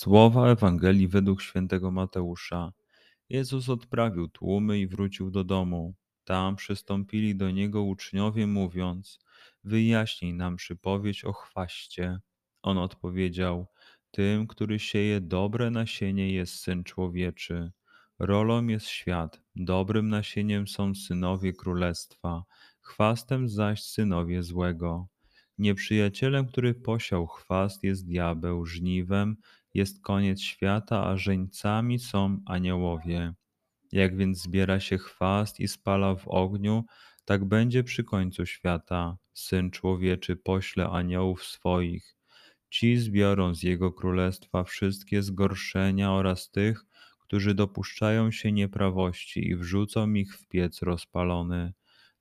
Słowa Ewangelii według świętego Mateusza. Jezus odprawił tłumy i wrócił do domu. Tam przystąpili do niego uczniowie, mówiąc: Wyjaśnij nam przypowieść o chwaście. On odpowiedział: Tym, który sieje dobre nasienie, jest syn człowieczy. Rolą jest świat, dobrym nasieniem są synowie królestwa, chwastem zaś synowie złego. Nieprzyjacielem, który posiał chwast, jest diabeł, żniwem jest koniec świata, a żeńcami są aniołowie. Jak więc zbiera się chwast i spala w ogniu, tak będzie przy końcu świata. Syn człowieczy pośle aniołów swoich. Ci zbiorą z jego królestwa wszystkie zgorszenia oraz tych, którzy dopuszczają się nieprawości i wrzucą ich w piec rozpalony.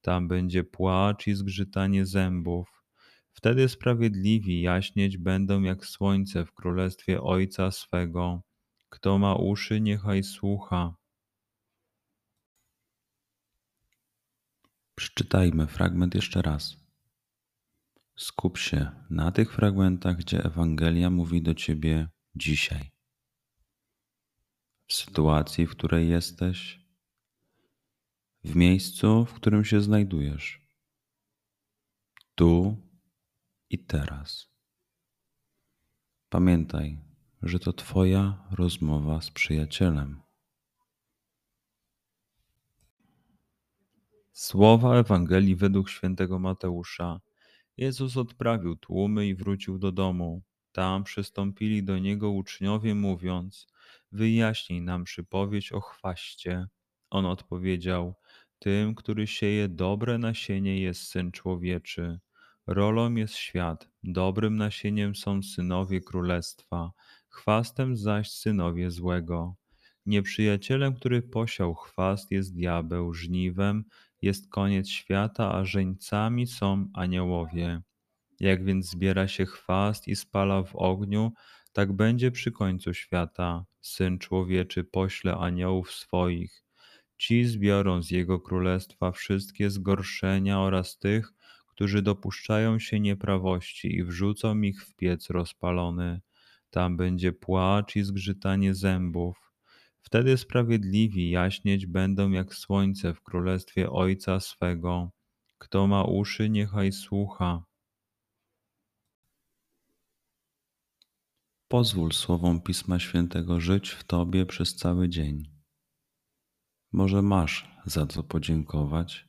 Tam będzie płacz i zgrzytanie zębów. Wtedy sprawiedliwi jaśnieć będą jak słońce w królestwie Ojca swego. Kto ma uszy, niechaj słucha. Przeczytajmy fragment jeszcze raz. Skup się na tych fragmentach, gdzie Ewangelia mówi do ciebie dzisiaj. W sytuacji, w której jesteś, w miejscu, w którym się znajdujesz. Tu i teraz. Pamiętaj, że to Twoja rozmowa z przyjacielem. Słowa Ewangelii według świętego Mateusza. Jezus odprawił tłumy i wrócił do domu. Tam przystąpili do niego uczniowie, mówiąc: Wyjaśnij nam przypowieść o chwaście. On odpowiedział: Tym, który sieje dobre nasienie, jest syn człowieczy. Rolą jest świat, dobrym nasieniem są synowie królestwa, chwastem zaś synowie złego. Nieprzyjacielem, który posiał chwast, jest diabeł, żniwem jest koniec świata, a żeńcami są aniołowie. Jak więc zbiera się chwast i spala w ogniu, tak będzie przy końcu świata. Syn człowieczy pośle aniołów swoich. Ci zbiorą z jego królestwa wszystkie zgorszenia oraz tych, którzy dopuszczają się nieprawości i wrzucą ich w piec rozpalony. Tam będzie płacz i zgrzytanie zębów. Wtedy sprawiedliwi jaśnieć będą jak słońce w królestwie Ojca swego. Kto ma uszy, niechaj słucha. Pozwól słowom Pisma Świętego żyć w Tobie przez cały dzień. Może masz za co podziękować,